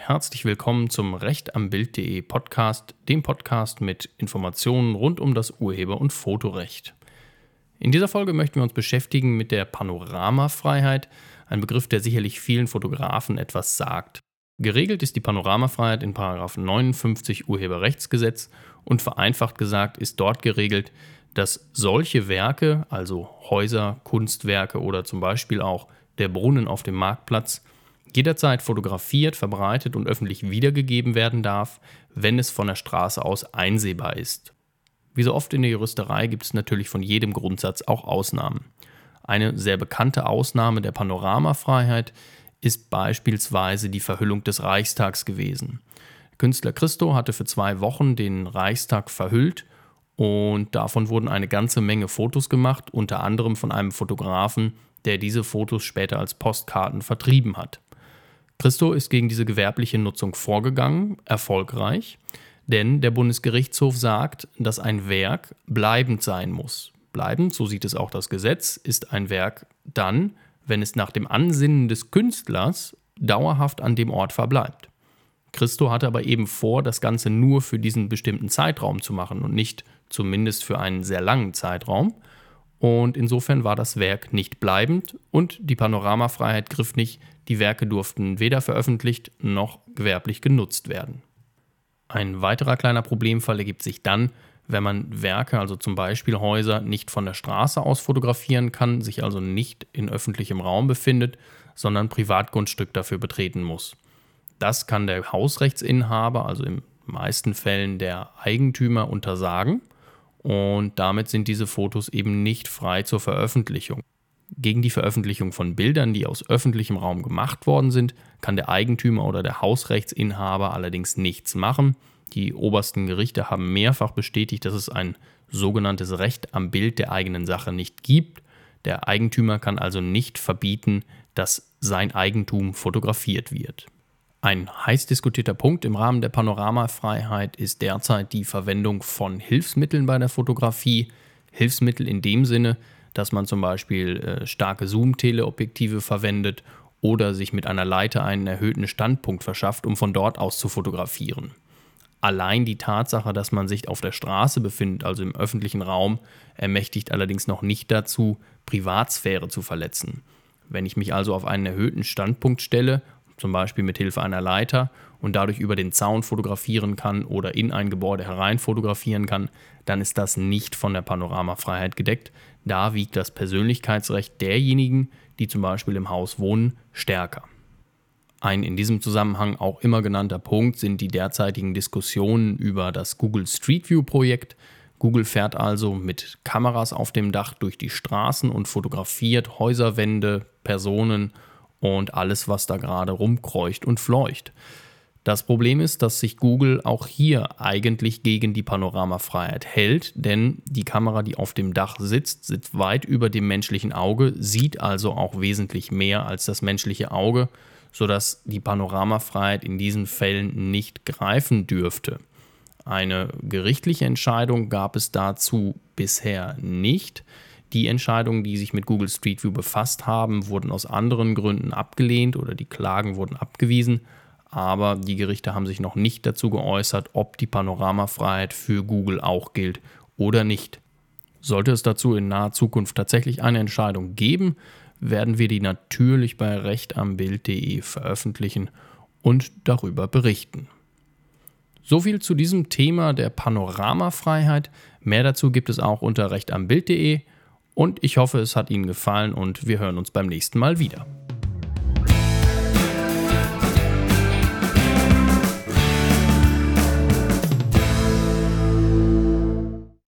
herzlich willkommen zum Recht am Bild.de Podcast, dem Podcast mit Informationen rund um das Urheber- und Fotorecht. In dieser Folge möchten wir uns beschäftigen mit der Panoramafreiheit, ein Begriff, der sicherlich vielen Fotografen etwas sagt. Geregelt ist die Panoramafreiheit in 59 Urheberrechtsgesetz und vereinfacht gesagt ist dort geregelt, dass solche Werke, also Häuser, Kunstwerke oder zum Beispiel auch der Brunnen auf dem Marktplatz, jederzeit fotografiert, verbreitet und öffentlich wiedergegeben werden darf, wenn es von der Straße aus einsehbar ist. Wie so oft in der Juristerei gibt es natürlich von jedem Grundsatz auch Ausnahmen. Eine sehr bekannte Ausnahme der Panoramafreiheit ist beispielsweise die Verhüllung des Reichstags gewesen. Künstler Christo hatte für zwei Wochen den Reichstag verhüllt und davon wurden eine ganze Menge Fotos gemacht, unter anderem von einem Fotografen, der diese Fotos später als Postkarten vertrieben hat. Christo ist gegen diese gewerbliche Nutzung vorgegangen, erfolgreich, denn der Bundesgerichtshof sagt, dass ein Werk bleibend sein muss. Bleibend, so sieht es auch das Gesetz, ist ein Werk dann, wenn es nach dem Ansinnen des Künstlers dauerhaft an dem Ort verbleibt. Christo hatte aber eben vor, das Ganze nur für diesen bestimmten Zeitraum zu machen und nicht zumindest für einen sehr langen Zeitraum. Und insofern war das Werk nicht bleibend und die Panoramafreiheit griff nicht die Werke durften weder veröffentlicht noch gewerblich genutzt werden. Ein weiterer kleiner Problemfall ergibt sich dann, wenn man Werke, also zum Beispiel Häuser, nicht von der Straße aus fotografieren kann, sich also nicht in öffentlichem Raum befindet, sondern Privatgrundstück dafür betreten muss. Das kann der Hausrechtsinhaber, also in meisten Fällen der Eigentümer, untersagen und damit sind diese Fotos eben nicht frei zur Veröffentlichung. Gegen die Veröffentlichung von Bildern, die aus öffentlichem Raum gemacht worden sind, kann der Eigentümer oder der Hausrechtsinhaber allerdings nichts machen. Die obersten Gerichte haben mehrfach bestätigt, dass es ein sogenanntes Recht am Bild der eigenen Sache nicht gibt. Der Eigentümer kann also nicht verbieten, dass sein Eigentum fotografiert wird. Ein heiß diskutierter Punkt im Rahmen der Panoramafreiheit ist derzeit die Verwendung von Hilfsmitteln bei der Fotografie. Hilfsmittel in dem Sinne, dass man zum Beispiel äh, starke Zoom-Teleobjektive verwendet oder sich mit einer Leiter einen erhöhten Standpunkt verschafft, um von dort aus zu fotografieren. Allein die Tatsache, dass man sich auf der Straße befindet, also im öffentlichen Raum, ermächtigt allerdings noch nicht dazu, Privatsphäre zu verletzen. Wenn ich mich also auf einen erhöhten Standpunkt stelle, zum Beispiel mit Hilfe einer Leiter und dadurch über den Zaun fotografieren kann oder in ein Gebäude herein fotografieren kann, dann ist das nicht von der Panoramafreiheit gedeckt, da wiegt das Persönlichkeitsrecht derjenigen, die zum Beispiel im Haus wohnen, stärker. Ein in diesem Zusammenhang auch immer genannter Punkt sind die derzeitigen Diskussionen über das Google Street View Projekt. Google fährt also mit Kameras auf dem Dach durch die Straßen und fotografiert Häuserwände, Personen und alles, was da gerade rumkreucht und fleucht. Das Problem ist, dass sich Google auch hier eigentlich gegen die Panoramafreiheit hält, denn die Kamera, die auf dem Dach sitzt, sitzt weit über dem menschlichen Auge, sieht also auch wesentlich mehr als das menschliche Auge, sodass die Panoramafreiheit in diesen Fällen nicht greifen dürfte. Eine gerichtliche Entscheidung gab es dazu bisher nicht. Die Entscheidungen, die sich mit Google Street View befasst haben, wurden aus anderen Gründen abgelehnt oder die Klagen wurden abgewiesen aber die Gerichte haben sich noch nicht dazu geäußert, ob die Panoramafreiheit für Google auch gilt oder nicht. Sollte es dazu in naher Zukunft tatsächlich eine Entscheidung geben, werden wir die natürlich bei rechtambild.de veröffentlichen und darüber berichten. Soviel zu diesem Thema der Panoramafreiheit. Mehr dazu gibt es auch unter rechtambild.de und ich hoffe, es hat Ihnen gefallen und wir hören uns beim nächsten Mal wieder.